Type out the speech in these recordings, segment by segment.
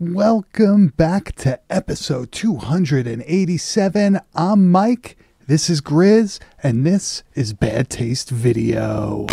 Welcome back to episode 287. I'm Mike, this is Grizz, and this is Bad Taste Video.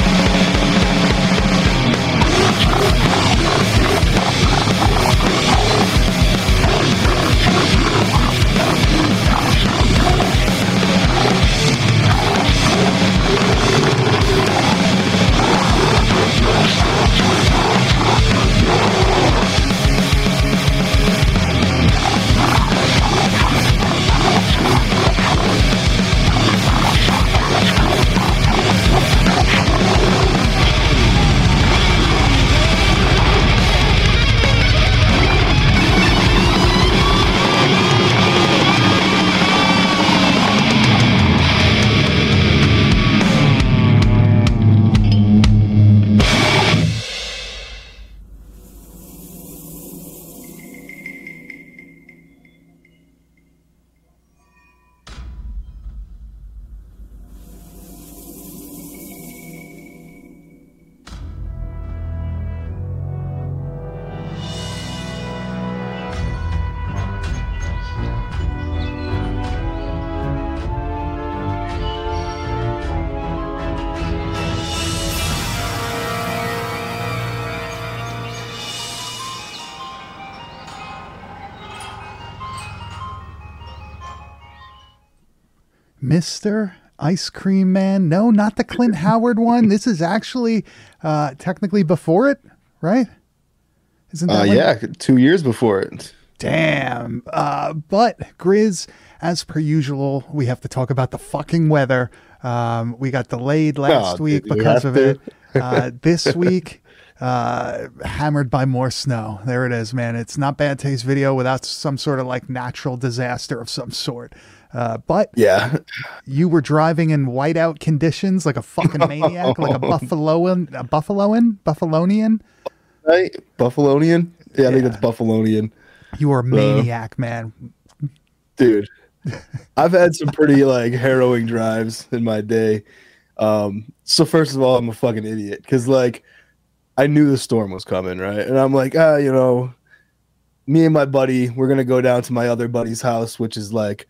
Mr. Ice Cream Man. No, not the Clint Howard one. This is actually uh, technically before it, right? Isn't that uh, yeah, two years before it. Damn. Uh, but Grizz, as per usual, we have to talk about the fucking weather. Um, we got delayed last oh, week because of it. Uh, this week, uh, hammered by more snow. There it is, man. It's not bad taste video without some sort of like natural disaster of some sort. Uh, but yeah, you were driving in whiteout conditions like a fucking maniac, like a Buffaloan, a Buffaloan, Buffalonian, right? Buffalonian. Yeah, yeah, I think that's Buffalonian. You were a maniac, uh, man. Dude, I've had some pretty like harrowing drives in my day. Um, so first of all, I'm a fucking idiot because like I knew the storm was coming, right? And I'm like, ah, you know, me and my buddy, we're gonna go down to my other buddy's house, which is like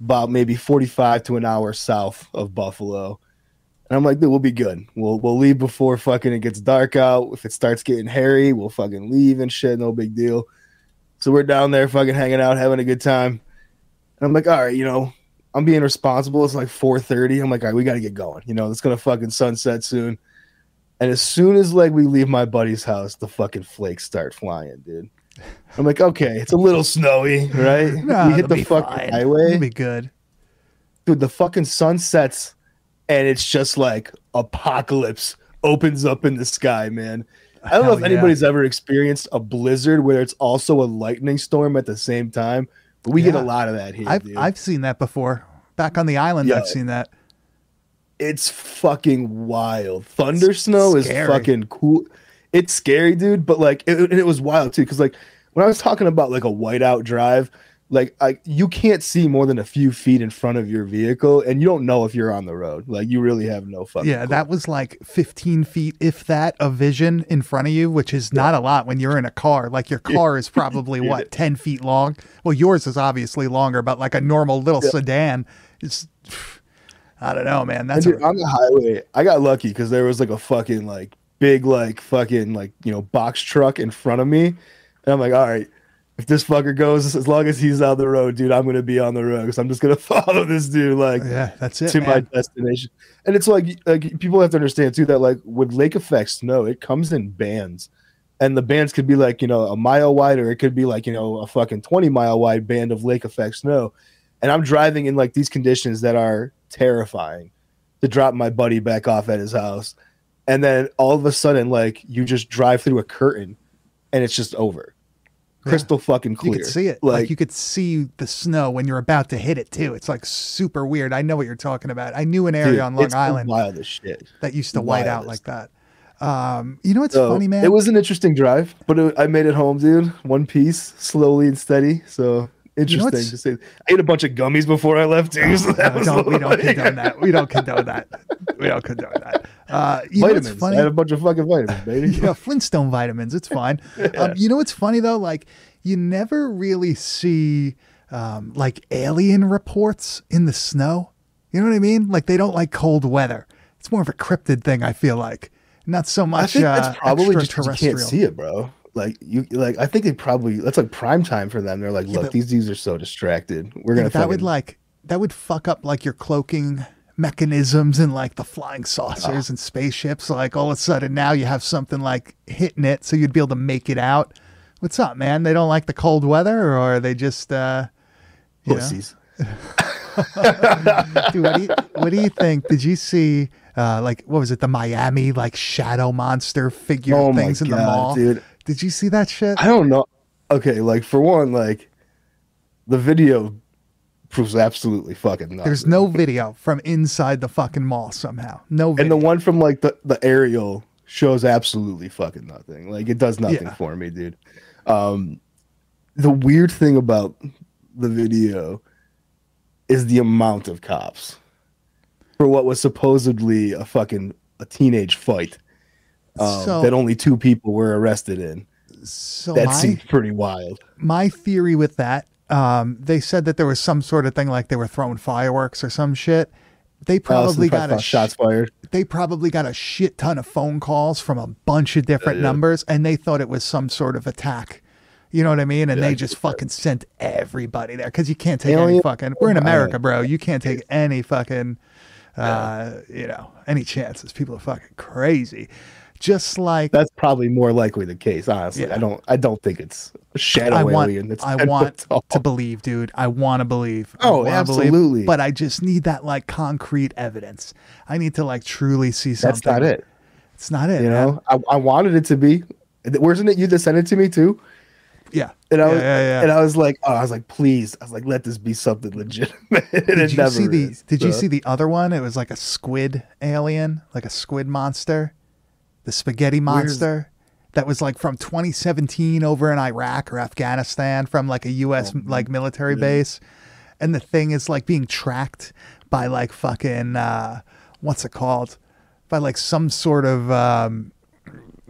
about maybe 45 to an hour south of Buffalo. And I'm like, dude, we'll be good. We'll we'll leave before fucking it gets dark out. If it starts getting hairy, we'll fucking leave and shit. No big deal. So we're down there fucking hanging out, having a good time. And I'm like, all right, you know, I'm being responsible. It's like 4:30. I'm like, all right, we gotta get going. You know, it's gonna fucking sunset soon. And as soon as like we leave my buddy's house, the fucking flakes start flying, dude. I'm like, okay, it's a little snowy, right? No, we hit the fucking fine. highway. It'll be good. Dude, the fucking sun sets and it's just like apocalypse opens up in the sky, man. I don't Hell know if yeah. anybody's ever experienced a blizzard where it's also a lightning storm at the same time, but we yeah. get a lot of that here. I've, dude. I've seen that before. Back on the island, I've seen that. It's fucking wild. Thunder it's snow scary. is fucking cool it's scary, dude. But like, it, and it was wild too, because like when I was talking about like a whiteout drive, like I, you can't see more than a few feet in front of your vehicle, and you don't know if you're on the road. Like you really have no fucking. Yeah, clue. that was like 15 feet, if that, of vision in front of you, which is not a lot when you're in a car. Like your car is probably yeah. what 10 feet long. Well, yours is obviously longer, but like a normal little yeah. sedan is. I don't know, man. That's dude, a- on the highway. I got lucky because there was like a fucking like big like fucking like you know box truck in front of me, and I'm like, all right, if this fucker goes as long as he's on the road, dude, I'm gonna be on the road because I'm just gonna follow this dude like yeah, that's it to man. my destination. And it's like like people have to understand too that like with lake effect snow, it comes in bands. And the bands could be like, you know, a mile wide, or it could be like, you know, a fucking 20 mile wide band of lake effect snow. And I'm driving in like these conditions that are terrifying to drop my buddy back off at his house and then all of a sudden, like you just drive through a curtain, and it's just over, crystal yeah. fucking clear. You could see it, like, like, you could see the snow when you're about to hit it too. It's like super weird. I know what you're talking about. I knew an area dude, on Long Island, wildest shit, that used to white out like that. Um, you know what's so, funny, man? It was an interesting drive, but it, I made it home, dude. One piece, slowly and steady. So interesting you know to say. I ate a bunch of gummies before I left too. So no, don't, we don't condone that. We don't condone that. We don't condone that. Uh, you vitamins. Funny? I had a bunch of fucking vitamins, baby. yeah, Flintstone vitamins. It's fine. yeah. um, you know what's funny though? Like you never really see um, like alien reports in the snow. You know what I mean? Like they don't like cold weather. It's more of a cryptid thing. I feel like not so much. I think uh, that's probably just you can't see it, bro. Like you, like I think they probably that's like prime time for them. They're like, look, yeah, these dudes are so distracted. We're gonna. that fucking... would like that would fuck up like your cloaking mechanisms and like the flying saucers oh. and spaceships. Like all of a sudden now you have something like hitting it, so you'd be able to make it out. What's up, man? They don't like the cold weather, or are they just uh, pussies? Dude, what do, you, what do you think? Did you see uh, like what was it, the Miami like shadow monster figure oh things in the mall? Dude. Did you see that shit? I don't know. Okay, like for one, like the video proves absolutely fucking nothing. There's no video from inside the fucking mall somehow. No video. And the one from like the, the aerial shows absolutely fucking nothing. Like it does nothing yeah. for me, dude. Um the weird thing about the video is the amount of cops for what was supposedly a fucking a teenage fight um, so, that only two people were arrested in. So that my, seems pretty wild. My theory with that, um, they said that there was some sort of thing like they were throwing fireworks or some shit. They probably got a shots fired. They probably got a shit ton of phone calls from a bunch of different yeah, yeah. numbers, and they thought it was some sort of attack you know what I mean? And yeah, they just fucking sent everybody there because you can't take any fucking. We're in America, bro. You can't take any fucking, uh, you know, any chances. People are fucking crazy. Just like that's probably more likely the case. Honestly, yeah. I don't. I don't think it's a shadow I want, alien. I want to believe, dude. I want to believe. Oh, absolutely. Believe, but I just need that like concrete evidence. I need to like truly see something. That's not it. It's not it. You man. know, I, I wanted it to be. Wasn't it you that sent it to me too? Yeah. And I was, yeah, yeah, and I was like, oh, I was like, please, I was like, let this be something legitimate. did you see the? Is, did so. you see the other one? It was like a squid alien, like a squid monster, the spaghetti monster. Where's... That was like from 2017 over in Iraq or Afghanistan from like a U.S. Oh, like military yeah. base, and the thing is like being tracked by like fucking uh, what's it called? By like some sort of um,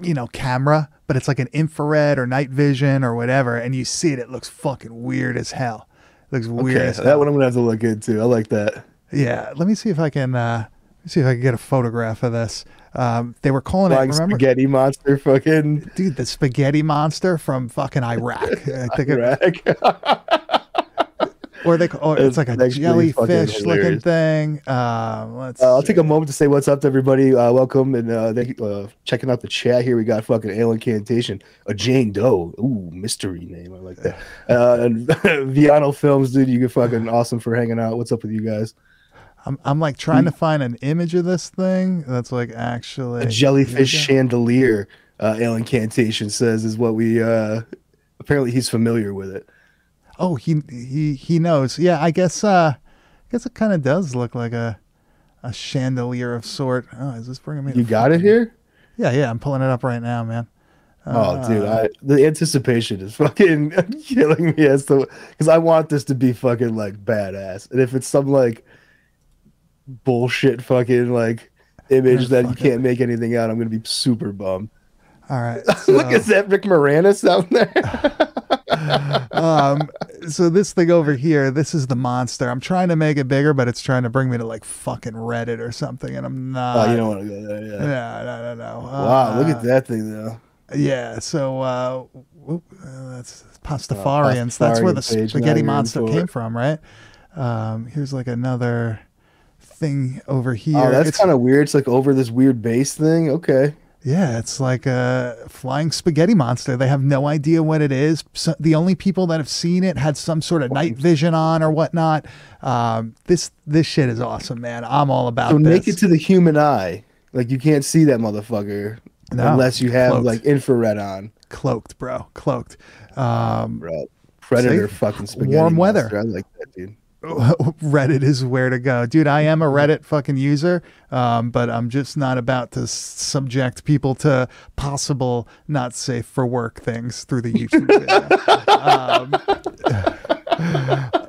you know camera but it's like an infrared or night vision or whatever, and you see it, it looks fucking weird as hell. It looks weird okay, as hell. That one I'm gonna have to look into. I like that. Yeah, let me see if I can uh see if I can get a photograph of this. Um, they were calling Flying it remember? spaghetti monster fucking dude, the spaghetti monster from fucking Iraq. I think Iraq. It, or they or it's, like a jellyfish looking thing. Um, let's. Uh, I'll take a moment to say what's up to everybody. Uh, welcome and uh, thank you, uh, checking out the chat here. We got fucking Alien Cantation, a Jane Doe. Ooh, mystery name. I like that. Uh, and Viano Films, dude. You get fucking awesome for hanging out. What's up with you guys? I'm I'm like trying to find an image of this thing that's like actually a jellyfish chandelier. Uh, Alien Cantation says is what we uh apparently he's familiar with it. Oh, he he he knows. Yeah, I guess. Uh, I guess it kind of does look like a a chandelier of sort. Oh, is this bringing me? You got it here? Yeah, yeah. I'm pulling it up right now, man. Uh, oh, dude, I, the anticipation is fucking killing me as to because I want this to be fucking like badass, and if it's some like bullshit fucking like image that you can't make anything out, I'm gonna be super bummed. All right, so... look at that Rick Moranis down there. um, so this thing over here, this is the monster. I'm trying to make it bigger, but it's trying to bring me to like fucking Reddit or something, and I'm not. Oh, you don't want to go there, yeah. Yeah, no, no, no. Wow, uh, look at that thing though. Yeah, so uh, whoop, uh that's Pastafarians. Uh, that's where the spaghetti monster came from, right? Um, here's like another thing over here. Oh, that's kind of weird. It's like over this weird base thing. Okay. Yeah, it's like a flying spaghetti monster. They have no idea what it is. So the only people that have seen it had some sort of night vision on or whatnot. Um, this this shit is awesome, man. I'm all about. So this. naked to the human eye, like you can't see that motherfucker no, unless you have cloaked. like infrared on. Cloaked, bro. Cloaked. Um, bro, predator fucking spaghetti. Warm weather. I like that, dude. Reddit is where to go, dude. I am a Reddit fucking user, um, but I'm just not about to subject people to possible not safe for work things through the YouTube um,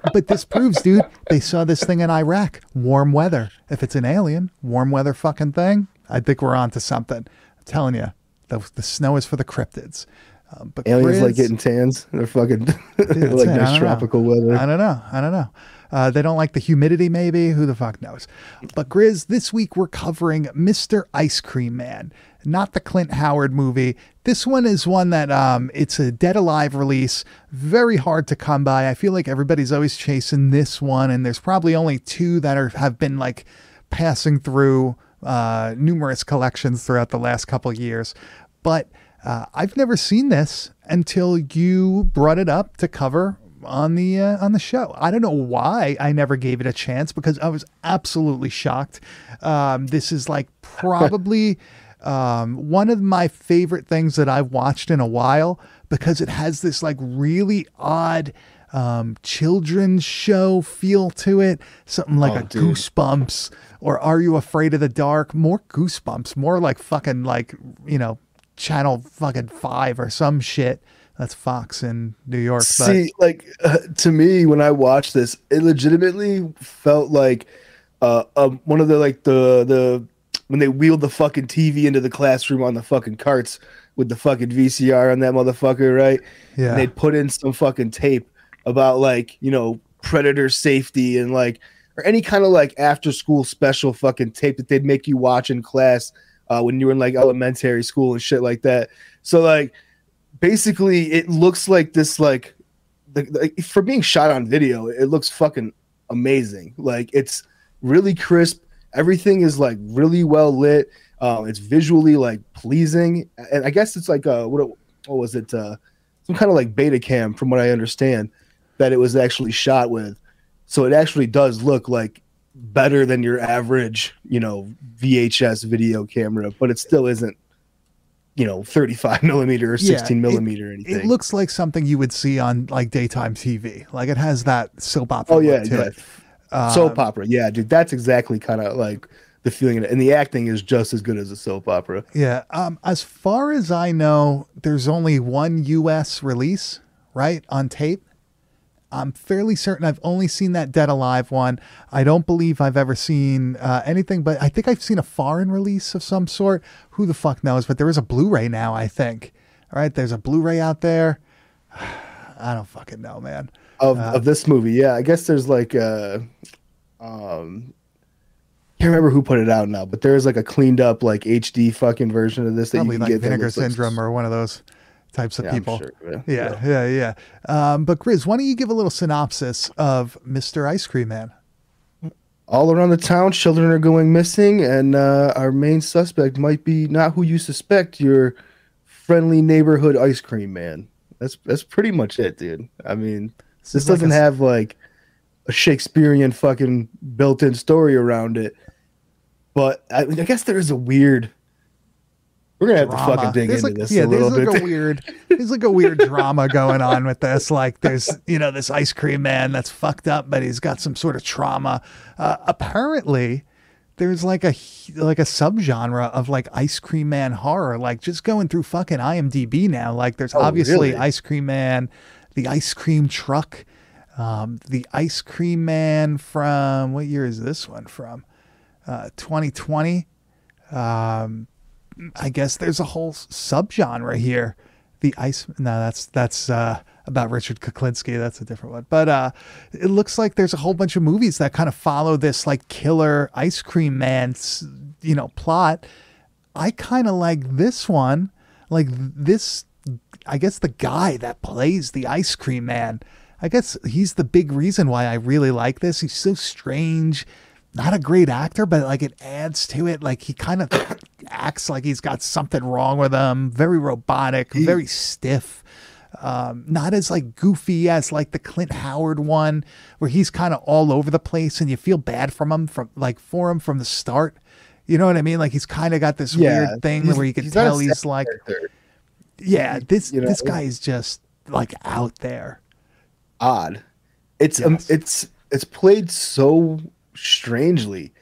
but this proves, dude, they saw this thing in Iraq. Warm weather. If it's an alien, warm weather fucking thing, I think we're on to something. I'm telling you, the, the snow is for the cryptids. Uh, but aliens Grizz, like getting tans. They're fucking like nice tropical know. weather. I don't know. I don't know. Uh, they don't like the humidity, maybe. Who the fuck knows? But Grizz, this week we're covering Mr. Ice Cream Man, not the Clint Howard movie. This one is one that um, it's a dead alive release, very hard to come by. I feel like everybody's always chasing this one, and there's probably only two that are have been like passing through uh, numerous collections throughout the last couple years. But uh, I've never seen this until you brought it up to cover on the uh, on the show. I don't know why I never gave it a chance because I was absolutely shocked. Um, this is like probably um, one of my favorite things that I've watched in a while because it has this like really odd um, children's show feel to it. Something like oh, a dude. Goosebumps or Are You Afraid of the Dark? More Goosebumps, more like fucking like you know channel fucking five or some shit. That's Fox in New York. See, but. like uh, to me, when I watched this, it legitimately felt like uh, um, one of the like the the when they wheeled the fucking TV into the classroom on the fucking carts with the fucking VCR on that motherfucker, right? Yeah. And they'd put in some fucking tape about like you know predator safety and like or any kind of like after school special fucking tape that they'd make you watch in class uh, when you were in like elementary school and shit like that. So like basically it looks like this like the, the, for being shot on video it looks fucking amazing. Like it's really crisp. Everything is like really well lit. Uh, it's visually like pleasing. And i guess it's like uh what, what was it uh some kind of like Betacam from what i understand that it was actually shot with. So it actually does look like better than your average you know vhs video camera but it still isn't you know 35 millimeter or 16 yeah, millimeter it, anything. It looks like something you would see on like daytime TV. Like it has that soap opera. Oh yeah, yeah. Um, soap opera. Yeah, dude, that's exactly kind of like the feeling, and the acting is just as good as a soap opera. Yeah. Um, as far as I know, there's only one U.S. release, right, on tape. I'm fairly certain I've only seen that Dead Alive one. I don't believe I've ever seen uh, anything, but I think I've seen a foreign release of some sort. Who the fuck knows? But there is a Blu ray now, I think. All right, there's a Blu ray out there. I don't fucking know, man. Of, uh, of this movie, yeah. I guess there's like a. Um, can't remember who put it out now, but there's like a cleaned up like HD fucking version of this that you can like get. Vinegar Syndrome like, or one of those types of yeah, people. Sure, yeah, yeah, yeah. yeah. Um, but Grizz, why don't you give a little synopsis of Mr. Ice Cream Man? All around the town, children are going missing, and uh, our main suspect might be not who you suspect. Your friendly neighborhood ice cream man. That's that's pretty much it, dude. I mean, this, this doesn't like a, have like a Shakespearean fucking built-in story around it, but I, I guess there is a weird we're gonna have drama. to fucking dig there's into like, this yeah, a little there's bit. Like a weird, there's like a weird drama going on with this. Like there's, you know, this ice cream man that's fucked up, but he's got some sort of trauma. Uh, apparently, there's like a like a subgenre of like ice cream man horror. Like just going through fucking IMDb now. Like there's oh, obviously really? ice cream man, the ice cream truck, um, the ice cream man from what year is this one from? Uh, 2020. Um, I guess there's a whole subgenre here. The ice. No, that's that's uh, about Richard Kuklinski. That's a different one. But uh, it looks like there's a whole bunch of movies that kind of follow this like killer ice cream man, you know, plot. I kind of like this one. Like this, I guess the guy that plays the ice cream man. I guess he's the big reason why I really like this. He's so strange not a great actor, but like it adds to it. Like he kind of acts like he's got something wrong with him. Very robotic, he, very stiff. Um, not as like goofy as like the Clint Howard one, where he's kind of all over the place and you feel bad from him from like for him from the start. You know what I mean? Like he's kind of got this yeah, weird thing where you can he's tell he's like, character. yeah, this you know, this guy is just like out there. Odd. It's um, yes. um, it's it's played so strangely.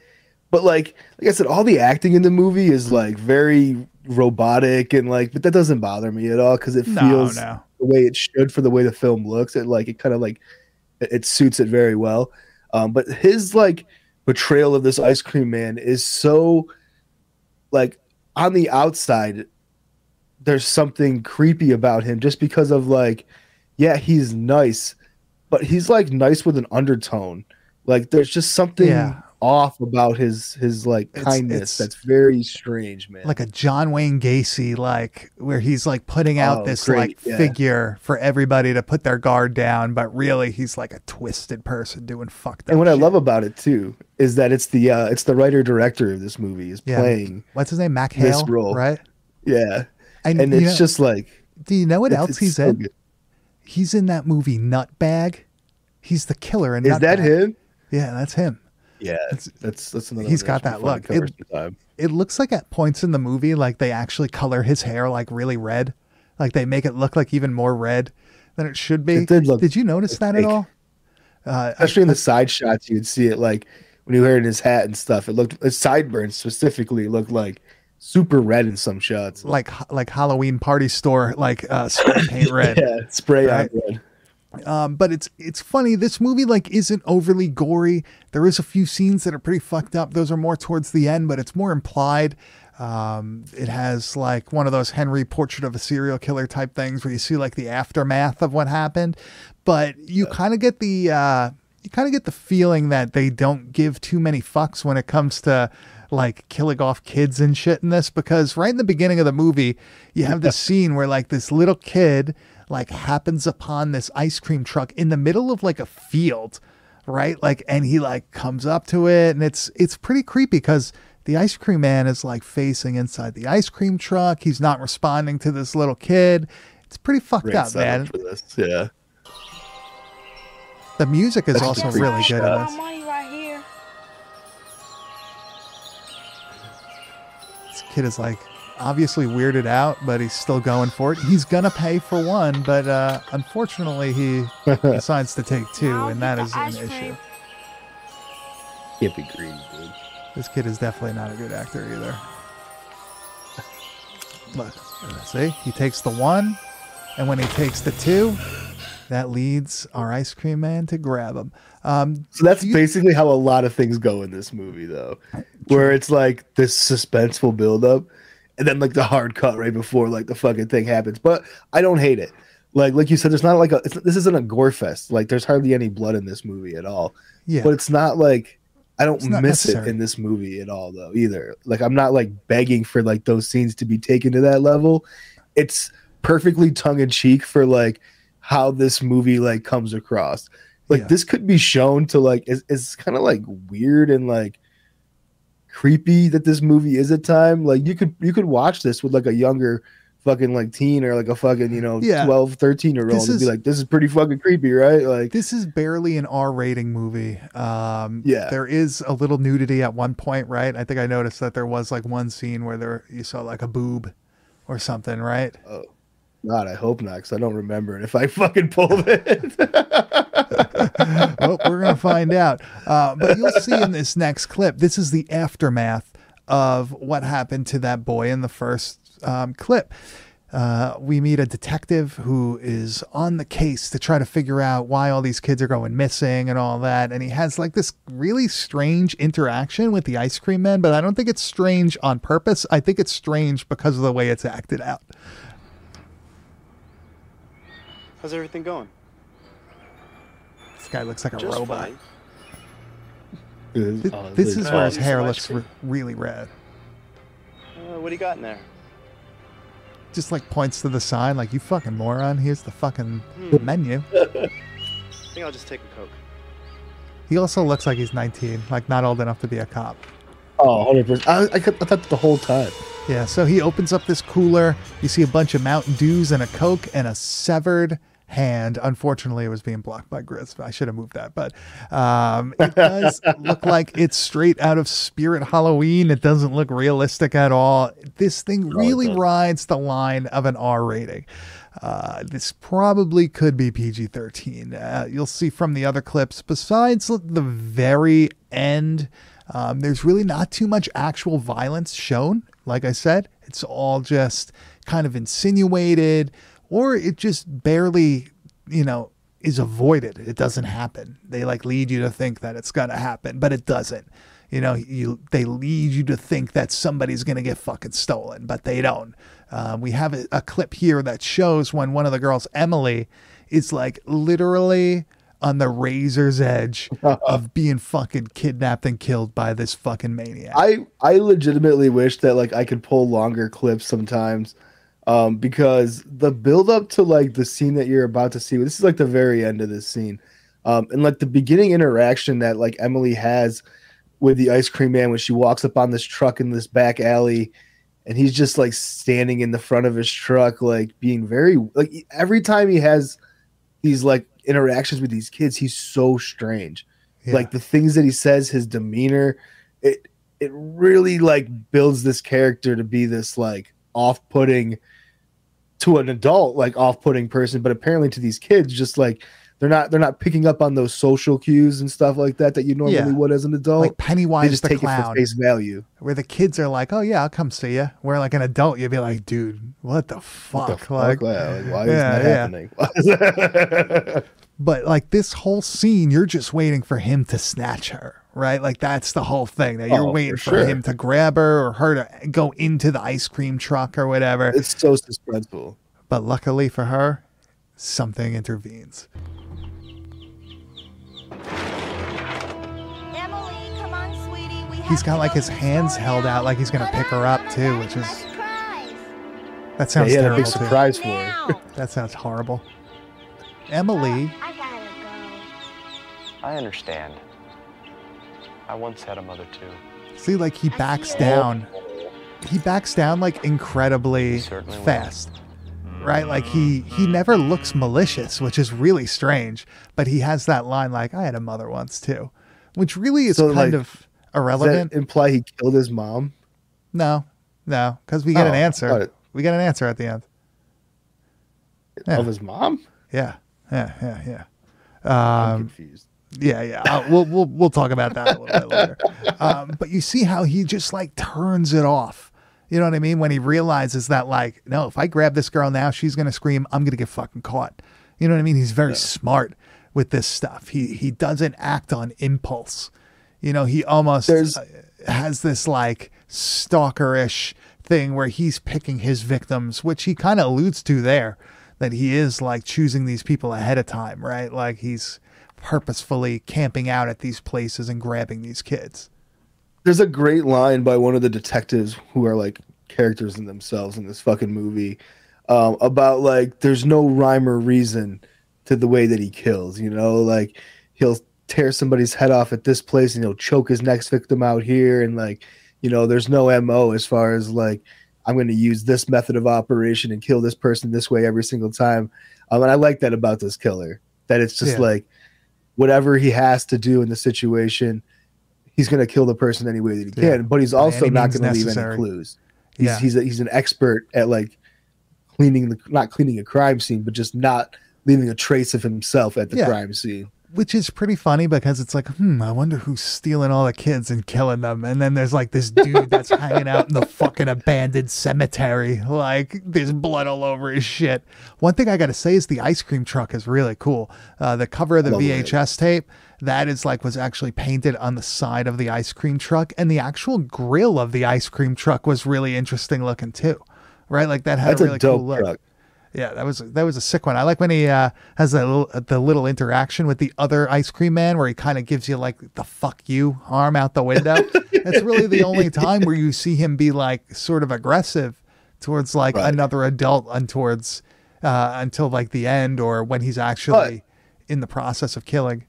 But like like I said, all the acting in the movie is like very robotic and like but that doesn't bother me at all because it feels no, no. the way it should for the way the film looks. It like it kind of like it, it, suits it very well. Um, but his like portrayal of this ice cream man is so like on the outside there's something creepy about him just because of like, yeah, he's nice, but he's like nice with an undertone. Like there's just something Yeah. off about his his like It's- kindness it's- that's very strange, man. like a John Wayne Gacy, like where he's like putting out Oh, this great, like yeah. figure for everybody to put their guard down, but really he's like a twisted person doing fucked up. and what I love about it too is that it's the uh it's the writer director of this movie is Yeah. playing. what's his name, Mac Hale this role. right? Yeah. And, And it's know- just like do you know what it's- else it's he's so in? good. He's in that movie Nutbag. He's the killer in Is that him? Yeah, that's him. Yeah, that's that's another. he's got that look. It- It looks like at points in the movie, like they actually color his hair like really red, like they make it look like even more red than it should be. It did look Did you notice that at all? Uh, Especially in the side shots, you'd see it like when you heard in his hat and stuff. It looked his sideburns specifically looked like super red in some shots. like like Halloween party store like uh spray paint red. Yeah, spray Right. on red. Um but it's it's funny this movie like isn't overly gory. There is a few scenes that are pretty fucked up. Those are more towards the end, but it's more implied. Um it has like one of those Henry portrait of a serial killer type things where you see like the aftermath of what happened, but you kind of get the uh you kind of get the feeling that they don't give too many fucks when it comes to like killing off kids and shit in this because right in the beginning of the movie you have this scene where like this little kid like happens upon this ice cream truck in the middle of like a field right? Like and he like comes up to it and it's it's pretty creepy because the ice cream man is like facing inside the ice cream truck. He's not responding to this little kid. It's pretty fucked Great up man. for this. Yeah, the music is That's also a creepy really good in this. Right. This kid is like obviously weirded out, but he's still going for it. He's gonna pay for one, but uh, unfortunately he decides to take two, and that is the an issue. can't be greedy, dude. This kid is definitely not a good actor either. Look, see, he takes the one, and when he takes the two, that leads our ice cream man to grab him. Um, So that's you- basically how a lot of things go in this movie, though, where it's like this suspenseful buildup, and then like the hard cut right before like the fucking thing happens. But I don't hate it. Like like you said, there's not like a it's, this isn't a gore fest. Like there's hardly any blood in this movie at all. yeah, But it's not like I don't miss necessary. it in this movie at all though either. Like I'm not like begging for like those scenes to be taken to that level. It's perfectly tongue in cheek for like how this movie like comes across. Like Yeah. this could be shown to like is it's kind of like weird and like creepy that this movie is at time. Like you could you could watch this with like a younger fucking like teen or like a fucking, you know, Yeah. 12, 13 year old and be like, this is pretty fucking creepy, right? Like this is barely an R rating movie. Um, Yeah. there is a little nudity at one point, right? I think I noticed that there was like one scene where there you saw like a boob or something, right? God, I hope not, because I don't remember it. If I fucking pulled it, well, we're gonna find out. Uh, but you'll see in this next clip. This is the aftermath of what happened to that boy in the first um, clip. Uh, we meet a detective who is on the case to try to figure out why all these kids are going missing and all that. And he has like this really strange interaction with the ice cream man, but I don't think it's strange on purpose. I think it's strange because of the way it's acted out. How's everything going? This guy looks like a Just robot. fine. Th- Oh, this is where his hair looks re- really red. Uh, what do you got in there? just like points to the sign like you fucking moron here's the fucking Hmm. menu I think I'll just take a Coke. he also looks like he's 19 like not old enough to be a cop oh, 100 percent. I, I, could- I thought the whole time. yeah so he opens up this cooler you see a bunch of mountain dews and a coke and a severed hand unfortunately it was being blocked by grizz i should have moved that but um, it does look like it's straight out of spirit halloween it doesn't look realistic at all this thing really doesn't. rides the line of an r rating Uh, this probably could be PG 13. Uh, you'll see from the other clips, besides the very end, um, there's really not too much actual violence shown. Like I said, it's all just kind of insinuated, or it just barely, you know, is avoided. It doesn't happen. They like lead you to think that it's gonna happen, but it doesn't. You know, you they lead you to think that somebody's gonna get fucking stolen, but they don't. Um, we have a, a clip here that shows when one of the girls, Emily, is like literally on the razor's edge of being fucking kidnapped and killed by this fucking maniac. I I legitimately wish that like I could pull longer clips sometimes, um, because the build up to like the scene that you're about to see. This is like the very end of this scene, um, and like the beginning interaction that like Emily has with the ice cream man when she walks up on this truck in this back alley and he's just like standing in the front of his truck like being very like every time he has these like interactions with these kids he's so strange Yeah. like the things that he says his demeanor it it really like builds this character to be this like off-putting to an adult like off-putting person but apparently to these kids just like they're not they're not picking up on those social cues and stuff like that that you normally Yeah. would as an adult like they Pennywise just the take it for clown, face value where the kids are like, "Oh yeah, I'll come see you." Where like an adult, you'd be like, "Dude, what the fuck?" What the like, fuck? Like, why Yeah, is that happening? But like this whole scene, you're just waiting for him to snatch her, right? Like that's the whole thing that you're Oh, waiting for, sure. him to grab her or her to go into the ice cream truck or whatever. it's so suspenseful. But luckily for her, something intervenes. Emily, come on, sweetie. We He's have got like his hands held out like he's gonna pick her up too, which a is surprise. that Yeah, sounds he had a terrible big too. surprise for her. That sounds horrible. Emily, oh, I gotta go. I understand. I once had a mother too. see, like he backs down. He backs down like incredibly He will. fast. right? Like he he never looks malicious, which is really strange. But he has that line like "I had a mother once too," which really is So, kind like, of Does irrelevant. that imply he killed his mom? no, no, because we get Oh, an answer. We get an answer at the end. Yeah. Of his mom? Yeah, yeah, yeah, yeah. I'm Um, confused. Yeah, yeah. Uh, we'll we'll we'll talk about that a little bit later. Um, but you see how he just like turns it off. You know what I mean? When he realizes that, like, no, if I grab this girl now, she's gonna scream. I'm gonna get fucking caught. You know what I mean? He's very smart with this stuff. He he doesn't act on impulse. You know, he almost There's- uh, has this like stalkerish thing where he's picking his victims, which he kind of alludes to there, that he is like choosing these people ahead of time, right? Like he's purposefully camping out at these places and grabbing these kids. There's a great line by one of the detectives who are like characters in themselves in this fucking movie um, about like there's no rhyme or reason to the way that he kills. You know, like he'll tear somebody's head off at this place and he'll choke his next victim out here, and like you know, there's no mo as far as like I'm going to use this method of operation and kill this person this way every single time. Um, and I like that about this killer that it's just Yeah. like whatever he has to do in the situation he's going to kill the person any way that he Yeah. can, but he's also not going to leave any clues. He's Yeah. he's a, he's an expert at like cleaning the not cleaning a crime scene, but just not leaving a trace of himself at the Yeah. crime scene. Which is pretty funny because it's like, hmm, I wonder who's stealing all the kids and killing them. And then there's like this dude that's hanging out in the fucking abandoned cemetery. Like there's blood all over his shit. One thing I got to say is the ice cream truck is really cool. Uh, the cover of the it. VHS tape, that is like was actually painted on the side of the ice cream truck. And the actual grill of the ice cream truck was really interesting looking too. Right? Like that had That's a a, really dope cool look. truck. Yeah, that was that was a sick one. I like when he uh, has that little the little interaction with the other ice cream man, where he kind of gives you like the "fuck you" arm out the window. It's really the only time where you see him be like sort of aggressive towards like Right. another adult, and towards uh, until like the end, or when he's actually in the process of killing.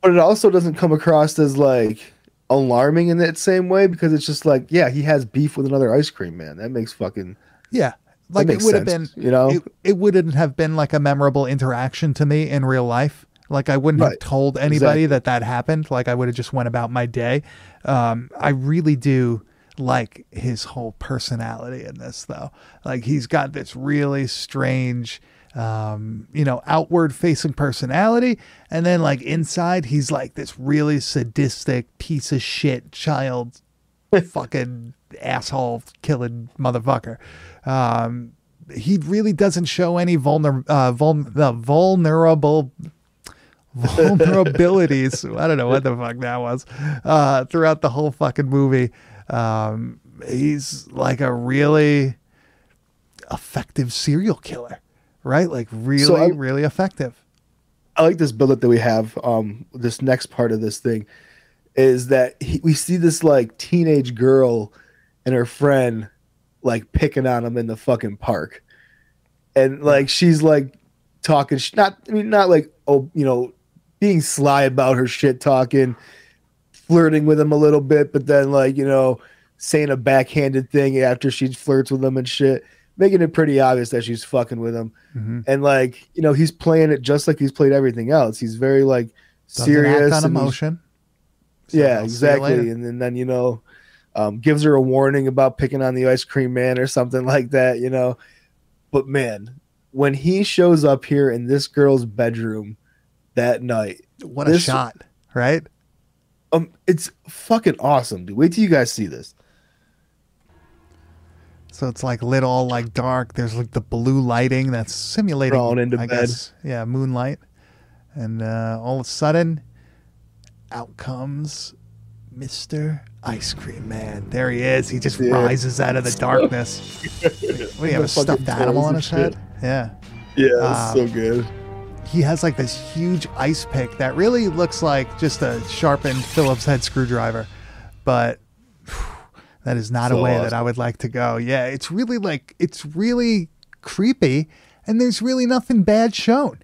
But it also doesn't come across as like alarming in that same way because it's just like, yeah, he has beef with another ice cream man. That makes fucking Yeah, like it would have been, you know? it, it wouldn't have been like a memorable interaction to me in real life. Like I wouldn't have told anybody Exactly. that that happened. Like I would have just went about my day. Um, I really do like his whole personality in this though. Like he's got this really strange, um, you know, outward facing personality. And then like inside, he's like this really sadistic piece of shit child fucking asshole killing motherfucker. Um, he really doesn't show any vulner, uh, vul- the vulnerable vulnerabilities. I don't know what the fuck that was. Uh, throughout the whole fucking movie, um, he's like a really effective serial killer, right? Like really, So I- really effective. I like this up that we have. Um, this next part of this thing is that he, we see this like teenage girl and her friend like picking on him in the fucking park, and like she's like talking. sh- Not, I mean, not like oh, you know, being sly about her shit talking, flirting with him a little bit, but then like you know, saying a backhanded thing after she flirts with him and shit, making it pretty obvious that she's fucking with him Mhm. and like you know he's playing it just like he's played everything else he's very like Doesn't serious on emotion. So yeah exactly and then, then you know um, gives her a warning about picking on the ice cream man or something like that you know but man when he shows up here in this girl's bedroom that night What a shot, right? um it's fucking awesome dude wait till you guys see this So it's like lit all like dark. There's like the blue lighting that's simulating, Thrown into I bed. guess, yeah, moonlight. And uh, all of a sudden, out comes Mr. Ice Cream Man. There he is. He just Yeah. rises out of the darkness. what do you have, a stuffed animal on his head? Yeah. yeah that's Um, so good He has like this huge ice pick that really looks like just a sharpened Phillips head screwdriver. But that is not a So way that. I would like to go. Yeah, it's really like it's really creepy and there's really nothing bad shown.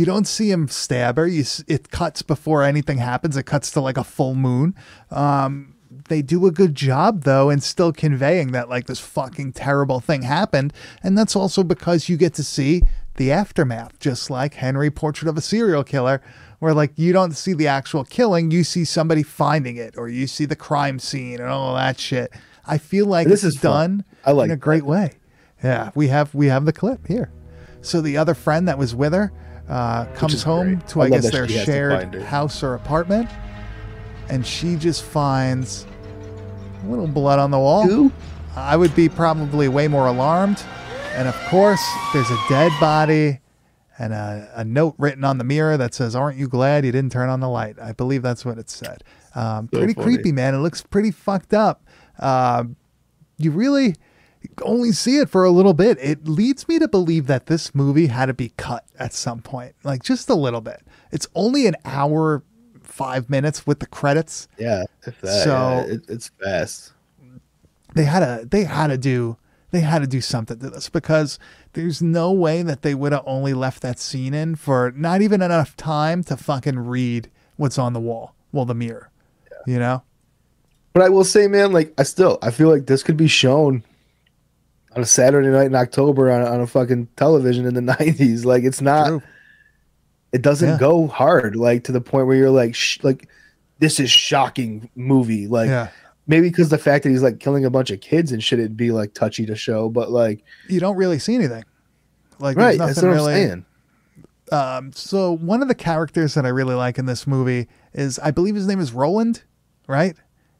You don't see him stab her. You, it cuts before anything happens. It cuts to like a full moon. Um, they do a good job though in still conveying that like this fucking terrible thing happened, and that's also because you get to see the aftermath, just like Henry Portrait of a Serial Killer, where like you don't see the actual killing, you see somebody finding it, or you see the crime scene and all that shit. I feel like This is fun. done I like in a great way. Yeah, we have we have the clip here. So the other friend that was with her uh, comes home great. to I I, guess their she has to shared house or apartment, and she just finds a little blood on the wall. Who? I would be probably way more alarmed. And of course, there's a dead body and a, a note written on the mirror that says, Aren't you glad you didn't turn on the light? I believe that's what it said. Um, So pretty funny. creepy, man. It looks pretty fucked up. Um, you really only see it for a little bit. It leads me to believe that this movie had to be cut at some point, like just a little bit. It's only an hour, five minutes with the credits. yeah that, So- yeah, it, it's fast they had to they had to do they had to do something to this because there's no way that they would have only left that scene in for not even enough time to fucking read what's on the wall well the mirror you know But I will say, man, like I still I feel like this could be shown on a Saturday night in October on, on a fucking television in the nineties. Like it's not True. it doesn't Yeah. go hard like to the point where you're like sh- like this is shocking movie. Like yeah maybe because the fact that he's like killing a bunch of kids and shit it'd be like touchy to show, but like you don't really see anything like right, there's that's nothing what really I'm saying. um so one of the characters that i really like in this movie is i believe his name is roland right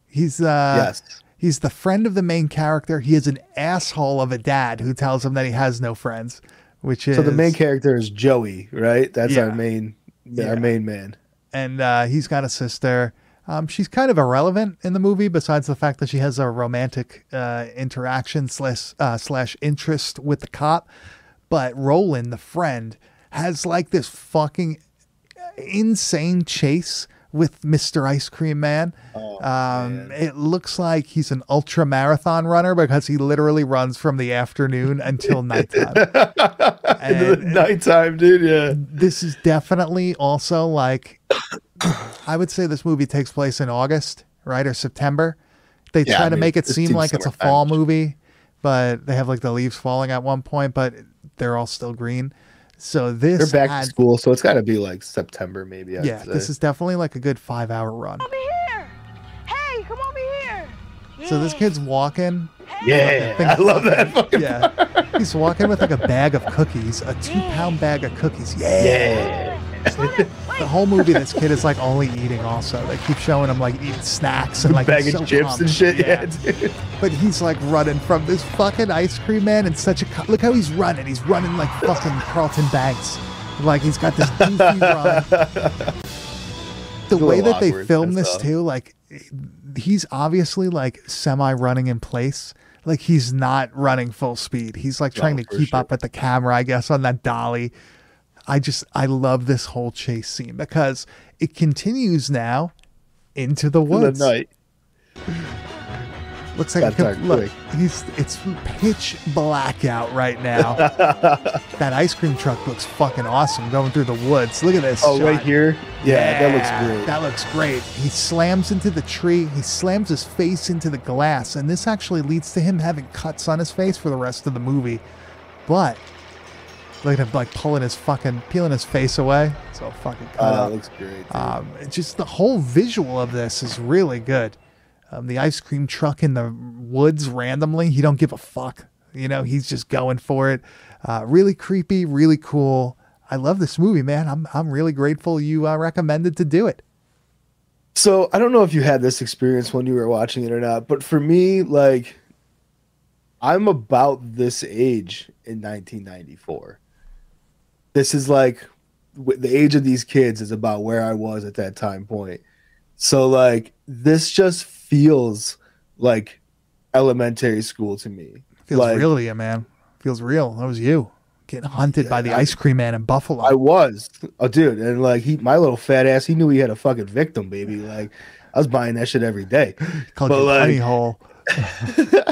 he's uh yes. He's the friend of the main character. He is an asshole of a dad who tells him that he has no friends, which is So the main character is Joey, right? That's Yeah. our main Yeah. our main man. and uh, he's got a sister. Um, she's kind of irrelevant in the movie, besides the fact that she has a romantic uh, interaction slash uh, slash interest with the cop. But Roland, the friend, has like this fucking insane chase with Mr. Ice Cream Man. um, it looks like he's an ultra marathon runner because he literally runs from the afternoon until nighttime. And- nighttime, dude. Yeah. this is definitely also like I would say this movie takes place in August, right, or September. They Yeah, try I to mean, make it seem like it's a fall movie, but they have like the leaves falling at one point, but they're all still green. So this They're back had- to school, so it's got to be like September, maybe. I'd yeah, say. this is definitely like a good five hour run. Come Over here! Hey, come over here! So this kid's walking. yeah. Thing- I love that fucking. Yeah, he's walking with like a bag of cookies, a two pound bag of cookies. Yeah. Yeah. The whole movie, this kid is like only eating. Also, they keep showing him like eating snacks and like Bag of so chips pumped. and shit. Yeah, dude. But he's like running from this fucking ice cream man in such a co- look how he's running. He's running like fucking Carlton Banks. Like he's got this goofy run. The way that they film this stuff. too, like he's obviously like semi running in place. like he's not running full speed. He's like trying to keep sure. up with the camera, I guess, on that dolly. I just I love this whole chase scene because it continues now into the In the woods. night. Looks like Got it could, dark look, he's it's pitch black out right now. that ice cream truck looks fucking awesome going through the woods. Look at this. Oh, right shot. here. Yeah, that looks great. That looks great. He slams into the tree. He slams his face into the glass, and this actually leads to him having cuts on his face for the rest of the movie. But look at him like pulling his fucking peeling his face away. So fucking cut Oh, up. that looks great. Um, just the whole visual of this is really good. Um, the ice cream truck in the woods randomly, he don't give a fuck. You know, he's just going for it. Uh, really creepy, really cool. I love this movie, man. I'm I'm really grateful you uh, recommended to do it. So I don't know if you had this experience when you were watching it or not, but for me, like, I'm about this age in 1994. This is like the age of these kids is about where I was at that time point. So like this just feels like elementary school to me. Feels like, real to you, man. Feels real. That was you getting hunted by the ice cream man in Buffalo. I was, oh dude, and like he, my little fat ass, he knew he had a fucking victim, baby. Like I was buying that shit every day. Called but you like- honey hole.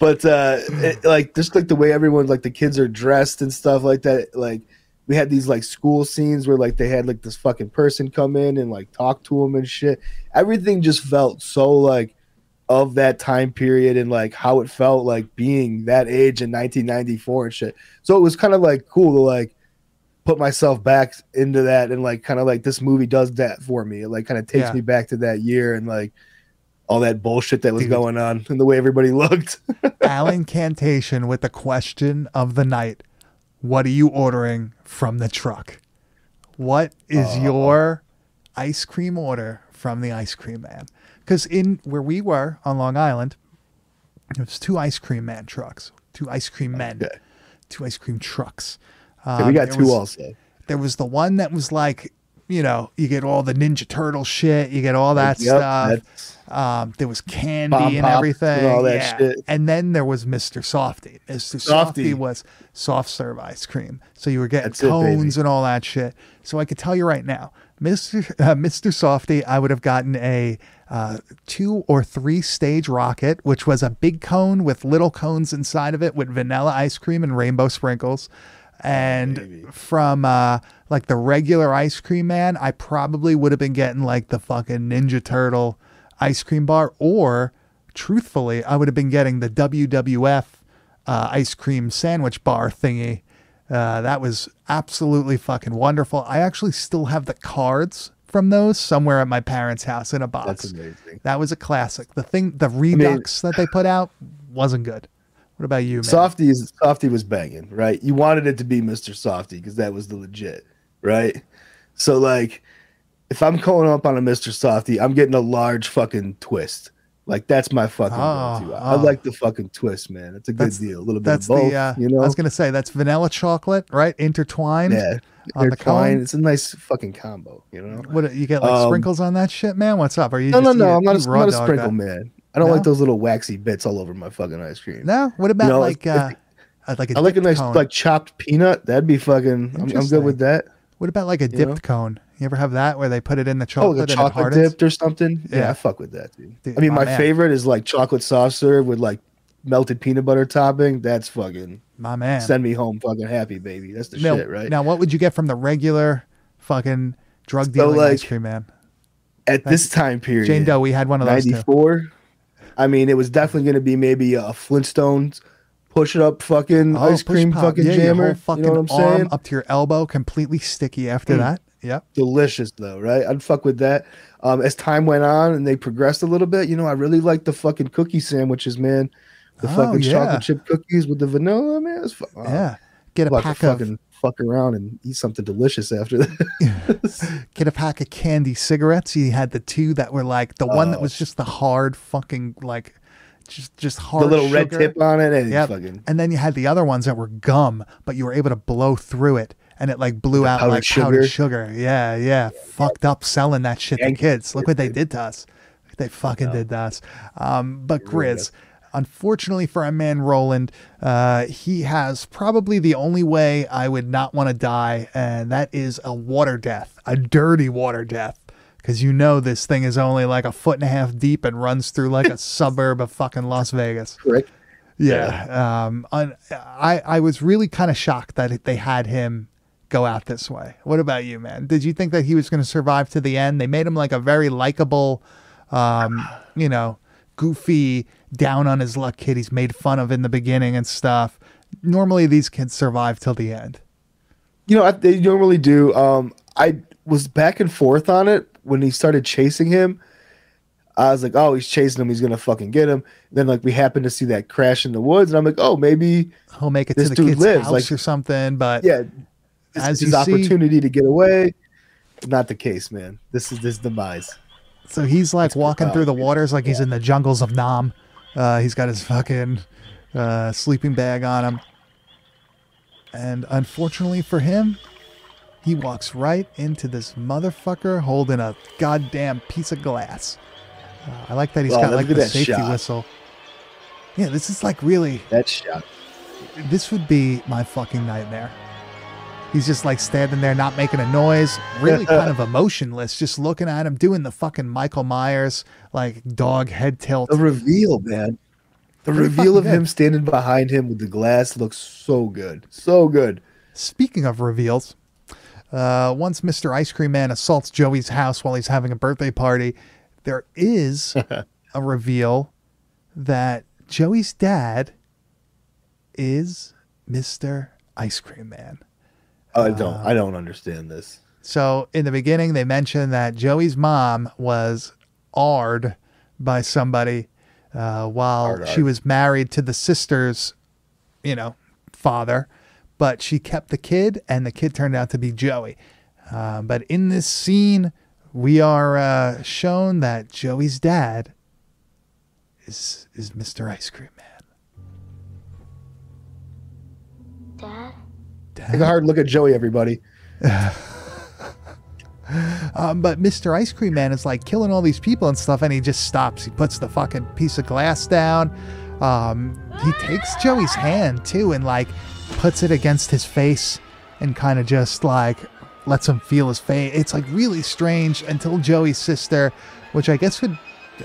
but uh it, like just like the way everyone like the kids are dressed and stuff like that like we had these like school scenes where like they had like this fucking person come in and like talk to them and shit. Everything just felt so like of that time period and like how it felt like being that age in 1994 and shit. So it was kind of like cool to like put myself back into that and like kind of like this movie does that for me. It like kind of takes Yeah. me back to that year and like all that bullshit that was Dude. going on and the way everybody looked Alan Cantation with the question of the night. What are you ordering from the truck? What is Uh. your ice cream order from the ice cream man? Because in where we were on Long Island, there was two ice cream man trucks, two ice cream men, Okay. two ice cream trucks. Yeah, Um, we got two was- also. There was the one that was like, you know, you get all the Ninja Turtle shit, you get all that Yep, stuff. Um, there was candy Bomb and everything. and all that yeah. shit. And then there was Mr. Softee. Mr. Softee, Softee. was soft serve ice cream. So you were getting That's it, cones and all that shit. So I could tell you right now, Mr. Uh, Mr. Softee, I would have gotten a uh, two or three stage rocket, which was a big cone with little cones inside of it with vanilla ice cream and rainbow sprinkles. And baby. from uh, like the regular ice cream man, I probably would have been getting like the fucking Ninja Turtle ice cream bar, or truthfully, I would have been getting the WWF uh, ice cream sandwich bar thingy. Uh, that was absolutely fucking wonderful. I actually still have the cards from those somewhere at my parents' house in a box. That's amazing. That was a classic. The thing, the Redux that they put out wasn't good. What about you, man? Softee is Softee was banging, right? You wanted it to be Mr. Softee because that was the legit, right? So like, if I'm calling up on a Mr. Softee, I'm getting a large fucking twist. Like that's my fucking Oh. I oh. like the fucking twist, man. It's a good That's- deal. A little bit That's of both, the. Uh, you know. I was gonna say that's vanilla chocolate, right? Intertwined. yeah, on the intertwined. cone? It's a nice fucking combo, you know. What you get like Um, sprinkles on that shit, man? What's up? Are you No, no, just no. eat- I'm not. A, I'm not a sprinkle man. I don't No? like those little waxy bits all over my fucking ice cream. No. What about know, like if- uh, uh, like a I like a nice cone? like chopped peanut. That'd be fucking. I'm, I'm good with that. What about like a you dipped know? cone? You ever have that where they put it in the Oh, chocolate like and it chocolate dipped or something. Yeah. Yeah. I fuck with that, dude. Dude, I mean, my my favorite is like chocolate soft serve with like melted peanut butter topping. That's fucking My man. send me home fucking happy, baby. That's the now, shit, right? now, what would you get from the regular fucking drug So, dealing ice like, cream man? At this time period, Jane Doe, we had one of those too. 94. I mean, it was definitely going to be maybe a Flintstones push it up fucking Oh, ice cream pop. fucking yeah, jammer. fucking you know what I'm arm saying? up to your elbow, completely sticky after Mm. that. Yeah. delicious though, right? I'd fuck with that. Um, as time went on and they progressed a little bit, you know, I really like the fucking cookie sandwiches, man. The Oh, fucking yeah. chocolate chip cookies with the vanilla, man. It's fu- oh, Yeah. Get a pack of fucking fuck around and eat something delicious after that. get a pack of candy cigarettes. You had the two that were like the one that Oh. was just the hard fucking like just just hard. the little red tip on it and Yep. fucking And then you had the other ones that were gum, but you were able to blow through it and it like blew out powdered like powdered sugar. Yeah, yeah. Fucked up selling that shit to kids. Look what they did to us. They fucking did to us. Um, but Grizz, unfortunately for our man Roland, uh, he has probably the only way I would not want to die, and that is a water death, a dirty water death. Because you know this thing is only like a foot and a half deep and runs through like a suburb of fucking Las Vegas. Correct. Yeah. Um, I, I was really kind of shocked that they had him go out this way. What about you, man? Did you think that he was going to survive to the end? They made him like a very likable, um, you know, goofy, down on his luck kid he's made fun of in the beginning and stuff. Normally, these kids survive till the end. You know, they normally do. Um, I was back and forth on it when he started chasing him. I was like, oh, he's chasing him. He's gonna fucking get him. Then like we happened to see that crash in the woods, and I'm like, oh, maybe he'll make it this to the dude kid's lives, house like- or something. But yeah, this As is his you see- opportunity to get away. Not the case, man. This is this demise. So he's like walking through the waters like he's in the jungles of Nam. Uh, he's got his fucking uh, sleeping bag on him. And unfortunately for him, he walks right into this motherfucker holding a goddamn piece of glass. Uh, I like that he's Oh, got like the safety shot. whistle. Yeah, this is like really, That shot. this would be my fucking nightmare. He's just like standing there, not making a noise, really kind of emotionless, just looking at him, doing the fucking Michael Myers like dog head tilt. The reveal, man. The Pretty reveal of fucking him standing behind him with the glass looks so good. So good. Speaking of reveals, uh, once Mr. Ice Cream Man assaults Joey's house while he's having a birthday party, there is a reveal that Joey's dad is Mr. Ice Cream Man. I don't I don't understand this. So in the beginning, they mentioned that Joey's mom was ard by somebody uh, while Ard, she ard. was married to the sister's, you know, father, but she kept the kid, and the kid turned out to be Joey. Uh, but in this scene, we are uh, shown that Joey's dad is is Mr. Ice Cream Take a hard look at Joey, everybody. Um, but Mr. Ice Cream Man is like killing all these people and stuff, and he just stops. He puts the fucking piece of glass down. Um, he takes Joey's hand too and like puts it against his face and kind of just like lets him feel his face. It's like really strange until Joey's sister, which I guess would,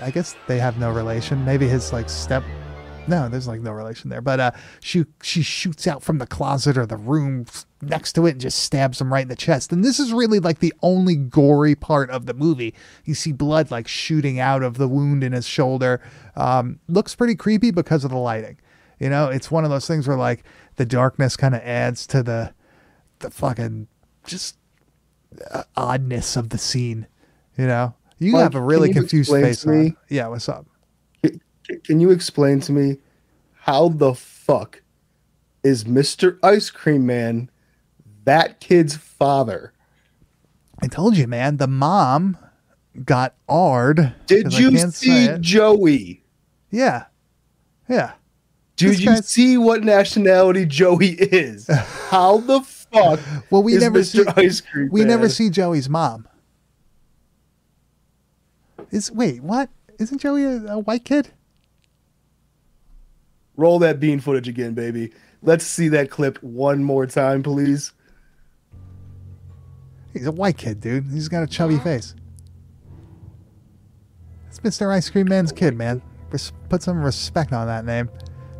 I guess they have no relation. Maybe his like step. No, there's like no relation there. But uh, she she shoots out from the closet or the room next to it and just stabs him right in the chest. And this is really like the only gory part of the movie. You see blood like shooting out of the wound in his shoulder. Um, looks pretty creepy because of the lighting. You know, it's one of those things where like the darkness kind of adds to the the fucking just uh, oddness of the scene. You know, you Mike, have a really confused face to on. me- Yeah, what's up? Can you explain to me how the fuck is Mr. Ice Cream Man that kid's father? I told you, man. The mom got ard. Did you see. Joey? Yeah, yeah. Did you see what nationality Joey is? How the fuck Well, we is never Mr. see. Ice Cream We never see Joey's mom. Is wait what? Isn't Joey a, a white kid? Roll that bean footage again, baby. Let's see that clip one more time, please. He's a white kid, dude. He's got a chubby face. It's Mr. Ice Cream Man's kid, man. Res- put some respect on that name.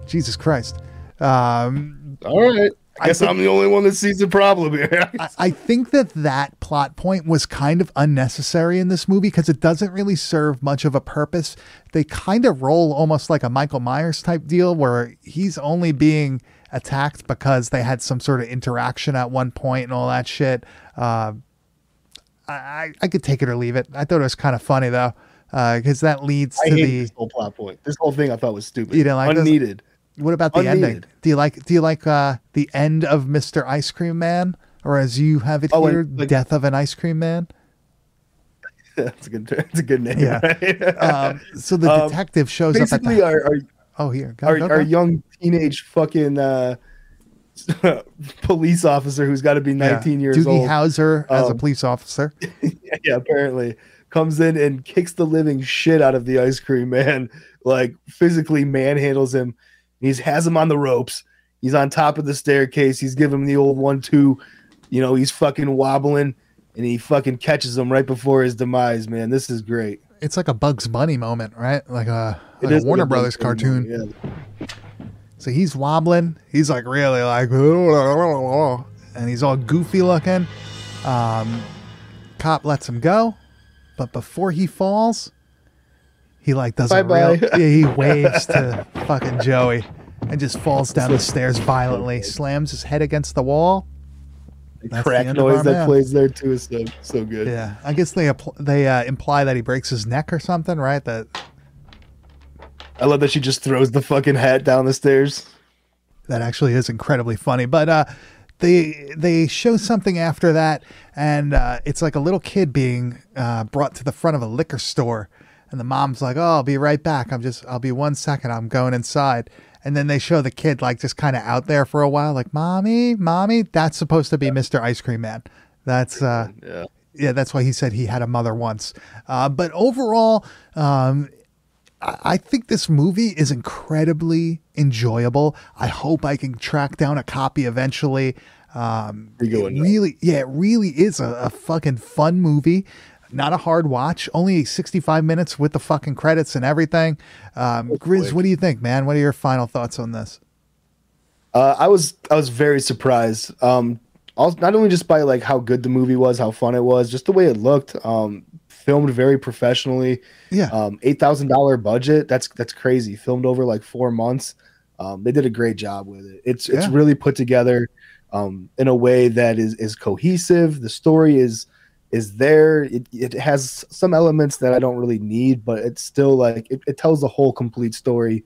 Jesus Christ. Um, All right. I I guess think- I'm the only one that sees the problem here. I, I think that that plot point was kind of unnecessary in this movie because it doesn't really serve much of a purpose. They kind of roll almost like a Michael Myers type deal where he's only being attacked because they had some sort of interaction at one point and all that shit. Uh, I, I, I could take it or leave it. I thought it was kind of funny though because that leads I to the. this whole plot point. This whole thing I thought was stupid. You didn't like this? Unneeded. What about the ending? Do you like do you like uh, the end of Mr. Ice Cream Man, or as you have it Oh, and, here, like- Death of an Ice Cream Man? That's a good. That's a good name. Yeah. Right? Um, so the Um, detective shows up Basically, our our, Oh, here, go, our, go, our young teenage fucking uh, police officer who's got to be 19 Yeah. years Doogie old. Howser as a Um, police officer. yeah, apparently comes in and kicks the living shit out of the ice cream man. like physically manhandles him. He has him on the ropes. He's on top of the staircase. He's giving him the old one two. You know, he's fucking wobbling and he fucking catches him right before his demise, man. This is great. It's like a Bugs Bunny moment, right? Like a, like a Warner like a Brothers cartoon. Moment, yeah. So he's wobbling. He's like really like, and he's all goofy looking. Um, cop lets him go, but before he falls, he like does bye a real, he waves to fucking Joey and just falls down the stairs violently, slams his head against the wall. The crack noise that man. plays there too is so so good. Yeah, I guess they they uh, imply that he breaks his neck or something, right? That I love that she just throws the fucking hat down the stairs. That actually is incredibly funny. But uh, they they show something after that, and uh, it's like a little kid being uh, brought to the front of a liquor store, and the mom's like, "Oh, I'll be right back. I'm just I'll be one second. I'm going inside." And then they show the kid like just kind of out there for a while, like, "Mommy, mommy." That's supposed to be Mr. Ice Cream Man. That's uh, yeah. Yeah, that's why he said he had a mother once. Uh, but overall, um, I think this movie is incredibly enjoyable. I hope I can track down a copy eventually. Um, it really, yeah, it really is a, a, fucking fun movie. Not a hard watch. Only 65 minutes with the fucking credits and everything. Um, Grizz, what do you think, man? What are your final thoughts on this? Uh, I was I was very surprised. Um, also, not only just by like how good the movie was, how fun it was, just the way it looked. Um, filmed very professionally. Yeah. Um, eight thousand dollar budget. That's that's crazy. Filmed over like four months. Um, they did a great job with it. It's it's yeah. really put together um, in a way that is is cohesive. The story is is there. It, it has some elements that I don't really need, but it's still like it, it tells the whole complete story.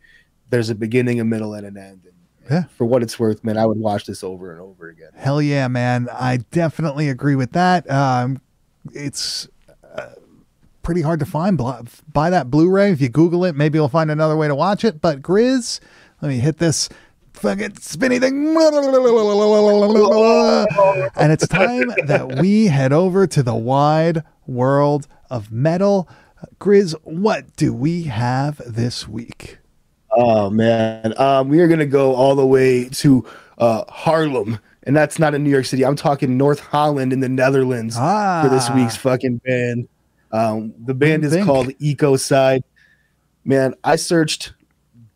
There's a beginning, a middle, and an end. And, yeah. For what it's worth, man, I would watch this over and over again. Hell yeah, man! I definitely agree with that. Um, it's pretty hard to find. Buy that Blu-ray if you Google it. Maybe you'll find another way to watch it. But Grizz, let me hit this fucking spinny thing. And it's time that we head over to the wide world of metal. Grizz, what do we have this week? Oh man, um, we are gonna go all the way to uh, Haarlem, and that's not in New York City. I'm talking North Holland in the Netherlands ah. for this ah. week's fucking band. Um, the band is think. called Ecocide. Man, I searched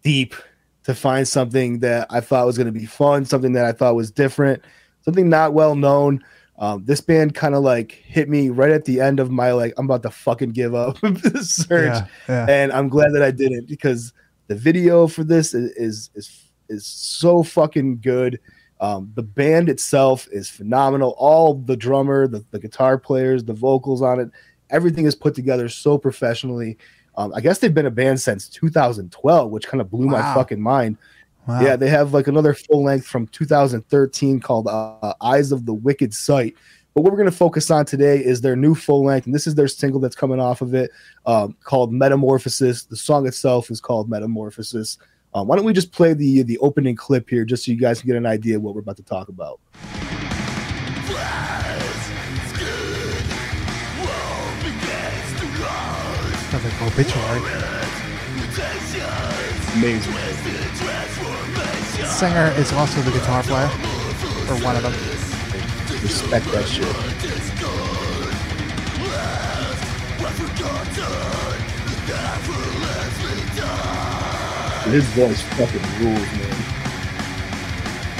deep to find something that I thought was going to be fun, something that I thought was different, something not well known. Um, this band kind of like hit me right at the end of my like I'm about to fucking give up this search, yeah, yeah. and I'm glad that I didn't because the video for this is is is, is so fucking good. Um, the band itself is phenomenal. All the drummer, the, the guitar players, the vocals on it, Everything is put together so professionally. Um, I guess they've been a band since 2012, which kind of blew wow. my fucking mind. Wow. Yeah, they have like another full length from 2013 called uh, Eyes of the Wicked Sight. But what we're going to focus on today is their new full length, and this is their single that's coming off of it um, called Metamorphosis. The song itself is called Metamorphosis. Um, why don't we just play the the opening clip here, just so you guys can get an idea of what we're about to talk about? Sounds like obituary. Amazing. Singer is also the guitar player, or one of them. Respect that shit. His voice fucking rules, man.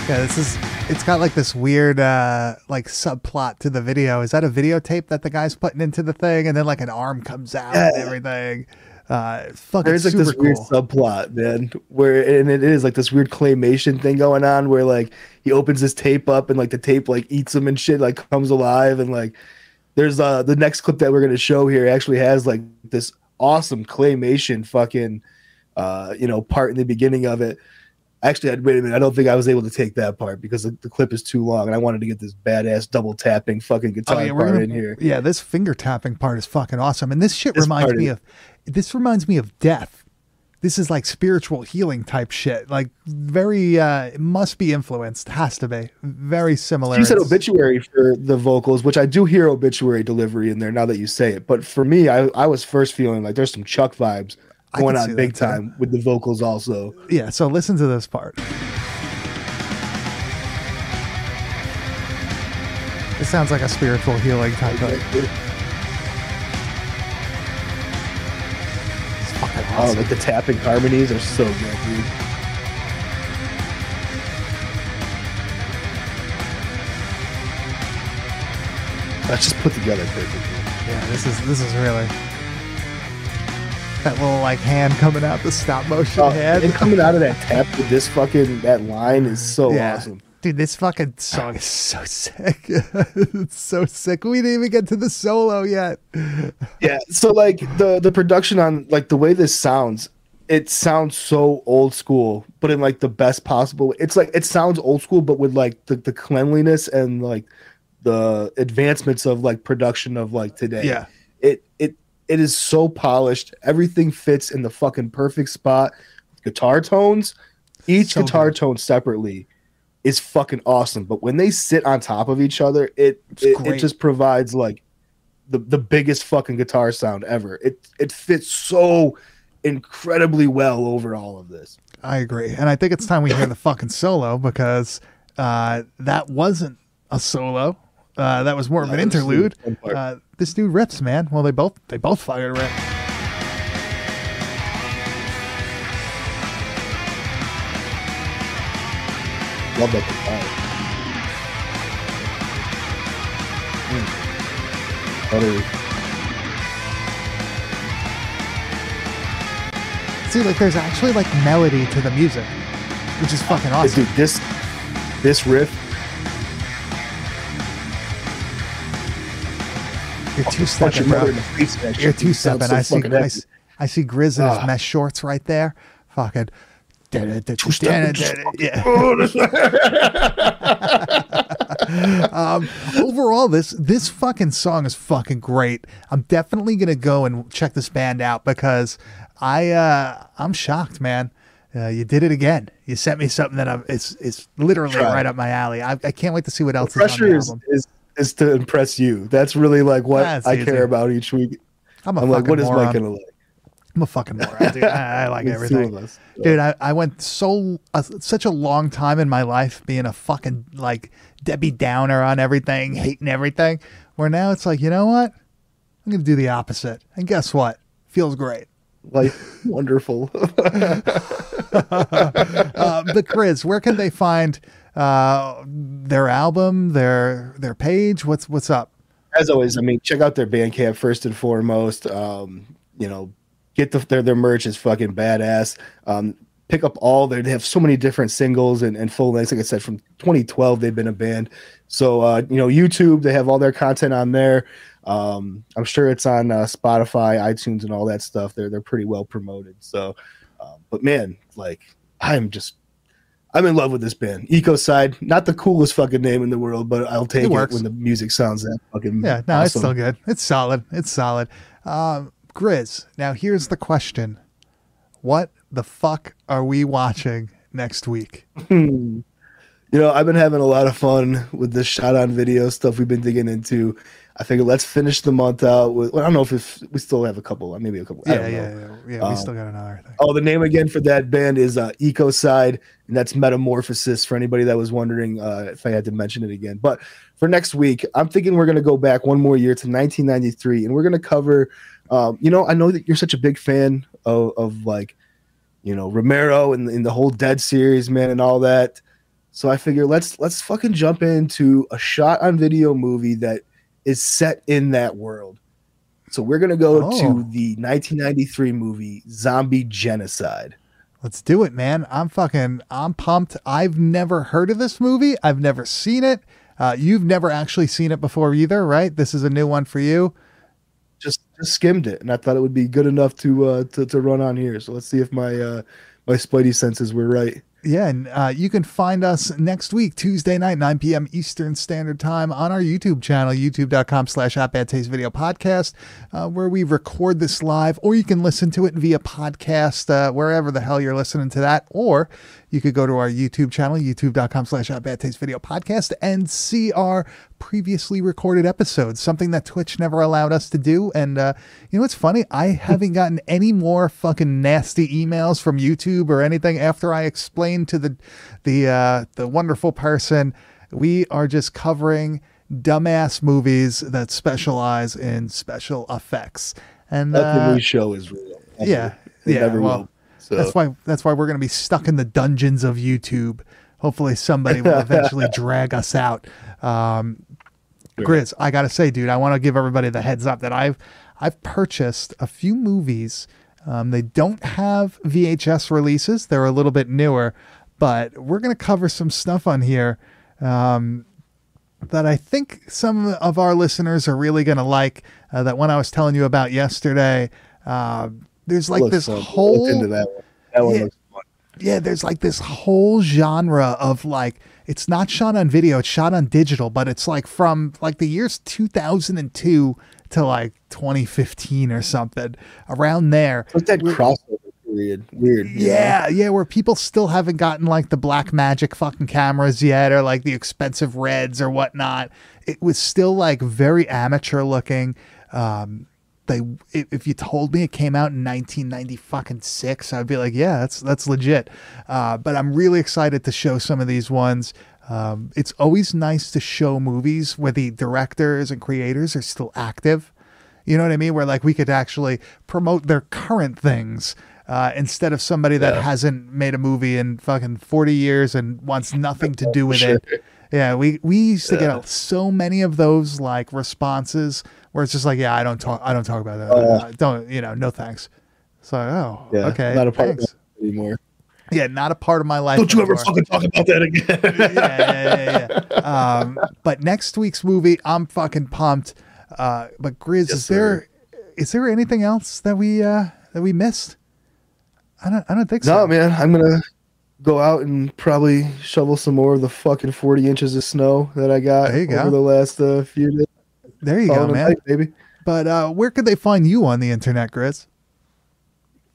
Yeah, this is it's got like this weird uh like subplot to the video. Is that a videotape that the guy's putting into the thing and then like an arm comes out yeah. and everything? Uh fucking There's like this cool. weird subplot, man, where and it is like this weird claymation thing going on where like he opens his tape up and like the tape like eats him and shit like comes alive and like there's uh the next clip that we're gonna show here actually has like this awesome claymation fucking uh you know part in the beginning of it Actually, I, wait a minute. I don't think I was able to take that part because the, the, clip is too long, and I wanted to get this badass double tapping fucking guitar oh, yeah, part gonna, in here. Yeah, this finger tapping part is fucking awesome, and this shit this reminds me of this reminds me of death. This is like spiritual healing type shit. Like very, uh, it must be influenced. Has to be very similar. You said obituary for the vocals, which I do hear obituary delivery in there now that you say it. But for me, I, I was first feeling like there's some Chuck vibes going on big too. time with the vocals also. Yeah, so listen to this part. It sounds like a spiritual healing type of. It's fucking Oh, like the tapping harmonies are so good, dude. That's just put together perfectly. Yeah, this is this is really that little like hand coming out the stop motion Oh, hand. and coming out of that tap with this fucking that line is so yeah. awesome. Dude, this fucking song is so sick. it's so sick. We didn't even get to the solo yet. Yeah. So like the the production on like the way this sounds, it sounds so old school, but in like the best possible. way. It's like it sounds old school, but with like the, the cleanliness and like the advancements of like production of like today. Yeah. It it it is so polished. Everything fits in the fucking perfect spot. Guitar tones, each So guitar good. tone separately is fucking awesome. But when they sit on top of each other, it it, it just provides like the, the biggest fucking guitar sound ever. It it fits so incredibly well over all of this. I agree. And I think it's time we hear the fucking solo because uh, that wasn't a solo. Uh, that was more of an that was the interlude. Uh, this dude rips, man. Well, they both they both fucking rip. Love that guitar. Mm. See, like there's actually like melody to the music, which is fucking awesome. Dude, this this riff You're two punch stepping, bro. in the face. with that You're shit. two It sounds stepping. so I see, fucking I, heavy. s- I see Grizz in his Ah. mesh shorts right there. Fucking. Yeah. um, overall, this this fucking song is fucking great. I'm definitely gonna go and check this band out because I uh, I'm shocked, man. Uh, you did it again. You sent me something that I'm, it's it's literally Try. right up my alley. I, I can't wait to see what else is on pressure the is, is is to impress you. That's really like what That's I easy. care about each week. I'm a I'm fucking like, what is moron. Mike gonna like? I'm a fucking moron, dude. I, I like everything. us. Dude, I, I went so uh, such a long time in my life being a fucking like Debbie Downer on everything, hating everything. Where now it's like, you know what? I'm gonna do the opposite, and guess what? Feels great. Like wonderful. Uh, but Chris, where can they find uh, their album, their their page? What's what's up? As always, I mean, check out their Bandcamp first and foremost. Um, you know, get the their their merch is fucking badass. Um, pick up all their they have so many different singles and, and full lengths. Like I said, from 2012 they've been a band. So uh, you know, YouTube they have all their content on there. Um, I'm sure it's on uh, Spotify, iTunes, and all that stuff. They're they're pretty well promoted. So, um, but man, like I'm just I'm in love with this band. Ecocide, not the coolest fucking name in the world, but I'll take It it, when the music sounds that fucking Yeah, no, it's still good. It's solid. It's solid. Um, Grizz, now here's the question: What the fuck are we watching next week? Hmm. You know, I've been having a lot of fun with this shot on video stuff we've been digging into. I figured let's finish the month out with. Well, I don't know if it's, we still have a couple, maybe a couple. I Yeah, yeah, yeah, yeah. We Um, still got another thing. Oh, the name again for that band is uh, Ecocide, and that's Metamorphosis. For anybody that was wondering uh, if I had to mention it again, but for next week, I'm thinking we're going to go back one more year to 1993, and we're going to cover. Um, you know, I know that you're such a big fan of, of like, you know, Romero and, and the whole Dead series, man, and all that. So I figure let's let's fucking jump into a shot on video movie that is set in that world. So we're gonna go Oh. to the 1993 movie Zombie Genocide. Let's do it, man. I'm fucking, I'm pumped. I've never heard of this movie. I've never seen it. Uh, you've never actually seen it before either, right? This is a new one for you. Just just skimmed it, and I thought it would be good enough to uh, to, to run on here. So let's see if my uh, my Spidey senses were right. Yeah, and uh, you can find us next week, Tuesday night, 9 p.m. Eastern Standard Time on our YouTube channel, youtube.com slash at bad taste video podcast, uh, where we record this live, or you can listen to it via podcast, uh, wherever the hell you're listening to that, or you could go to our YouTube channel, youtube.com slash Bad Taste Video Podcast, and see our previously recorded episodes, something that Twitch never allowed us to do. And uh, you know what's funny? I haven't gotten any more fucking nasty emails from YouTube or anything after I explained to the the uh, the wonderful person we are just covering dumbass movies that specialize in special effects. And Nothing uh, we show is real. Ever. yeah, It yeah. well, will. So that's why that's why we're going to be stuck in the dungeons of YouTube. Hopefully, somebody will eventually drag us out. Um, Grizz, I gotta say, dude, I want to give everybody the heads up that I've I've purchased a few movies. Um, they don't have VHS releases; they're a little bit newer, but we're gonna cover some stuff on here um, that I think some of our listeners are really gonna like. Uh, that one I was telling you about yesterday. Uh, there's like this fun. whole into that one. That one Yeah. looks fun. yeah, there's like this whole genre of like it's not shot on video, it's shot on digital, but it's like from like the years 2002 to like 2015 or something around there. Like that crossover period. Weird. Yeah, yeah, where people still haven't gotten like the Blackmagic fucking cameras yet or like the expensive reds or whatnot. It was still like very amateur looking. Um, they if if you told me it came out in 1990 fucking six, I'd be like, yeah, that's that's legit. Uh, but I'm really excited to show some of these ones. Um, it's always nice to show movies where the directors and creators are still active. You know what I mean? Where like we could actually promote their current things uh, instead of somebody that hasn't made a movie in fucking 40 years and wants nothing to do with it. Yeah, we we used to get so many of those like responses where it's just like, yeah, I don't talk, I don't talk about that. Uh, don't you know? No thanks. So oh, Yeah. okay, Not a part thanks. of it anymore. Yeah, not a part of my life. Don't you ever fucking talk about that again. yeah, yeah, yeah, yeah. Um, but next week's movie, I'm fucking pumped. Uh, but Grizz, Yes, is there is there anything else that we uh, that we missed? I don't I don't think so. no, man. I'm gonna go out and probably shovel some more of the fucking 40 inches of snow that I got There you go. over the last uh, few days. There you go, man. night, baby. But uh, where could they find you on the internet, Grizz?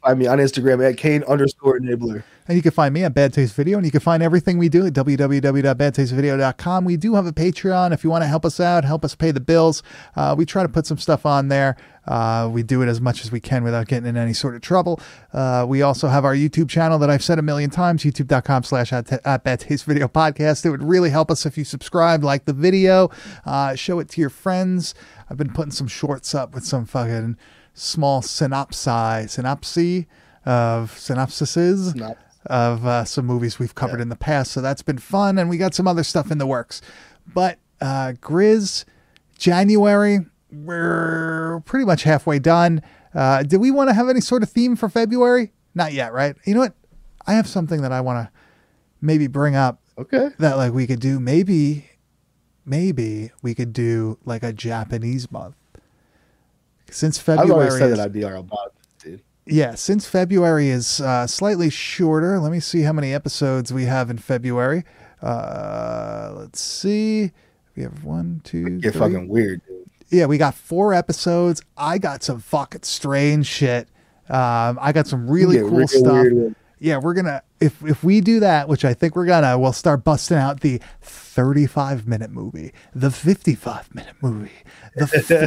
I mean, on Instagram at Kane underscore enabler. And you can find me at Bad Taste Video, and you can find everything we do at www.badtastevideo.com. We do have a Patreon if you want to help us out, help us pay the bills. Uh, we try to put some stuff on there. Uh, we do it as much as we can without getting in any sort of trouble. Uh, we also have our YouTube channel that I've said a million times, youtube.com slash at Bad Taste Video Podcast. It would really help us if you subscribe, like the video, uh, show it to your friends. I've been putting some shorts up with some fucking small synopsi, synopsis of synopsises Synopsis. of uh, some movies we've covered in the past. So that's been fun, and we got some other stuff in the works. But uh, Grizz, January, we're pretty much halfway done. Uh, do we want to have any sort of theme for February? Not yet, right? You know what? I have something that I want to maybe bring up Okay. that like we could do. Maybe, maybe we could do like a Japanese month. Since I've February, said is- that I'd be all about it, dude. yeah, since February is uh, slightly shorter, let me see how many episodes we have in February. Uh, let's see. We have one, two, three. fucking weird, dude. Yeah, we got four episodes. I got some fucking strange shit. Um, I got some really cool real stuff. weird Yeah, we're gonna if if we do that, which I think we're gonna, we'll start busting out the 35 minute movie, the 55 minute movie, the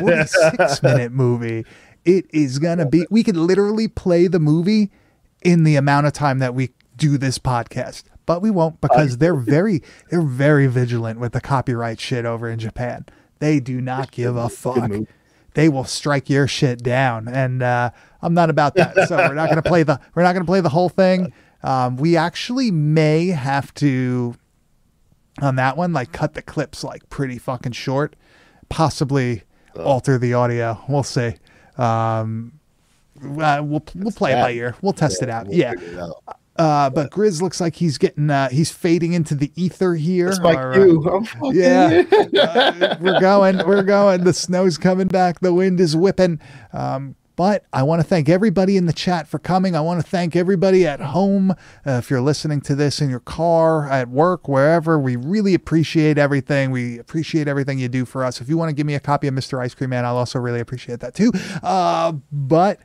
46 minute movie. It is gonna be. We could literally play the movie in the amount of time that we do this podcast, but we won't because they're very they're very vigilant with the copyright shit over in Japan. They do not give a fuck. They will strike your shit down. And uh, i'm not about that. So we're not going to play the we're not going to play the whole thing. Um, we actually may have to on that one like cut the clips like pretty fucking short. Possibly alter the audio. We'll see. Um, uh, we'll, we'll play it by ear. We'll test it out. we'll yeah. it out. Uh, but grizz looks like he's getting uh, he's fading into the ether here It's my or, cue. I'm fucking yeah, Uh, we're going. We're going. The snow's coming back. The wind is whipping. Um, but I want to thank everybody in the chat for coming. I want to thank everybody at home. Uh, if you're listening to this in your car, at work, wherever, we really appreciate everything. We appreciate everything you do for us. If you want to give me a copy of Mr. Ice Cream Man, I'll also really appreciate that too. Uh, but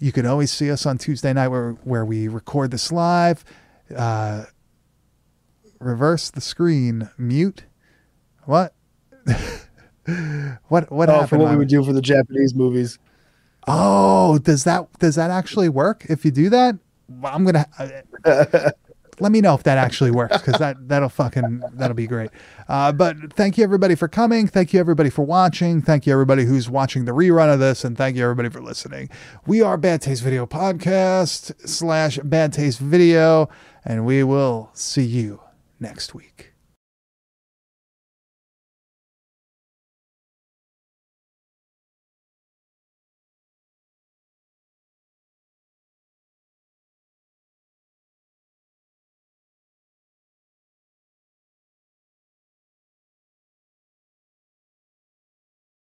you can always see us on Tuesday night where, where we record this live. Uh, reverse the screen. Mute. What? what? What oh, happened? for what we would do for the Japanese movies. Oh, does that does that actually work? If you do that, I'm gonna. Let me know if that actually works because that that'll fucking that'll be great. Uh, but thank you everybody for coming. Thank you everybody for watching. Thank you everybody who's watching the rerun of this, and thank you everybody for listening. We are Bad Taste Video Podcast slash Bad Taste Video, and we will see you next week.